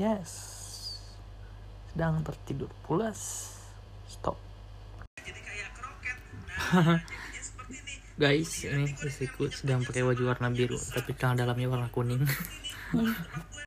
yes. Sedang tertidur pulas stop. Guys ini istriku sedang pakai baju warna biru tapi celana dalamnya warna kuning.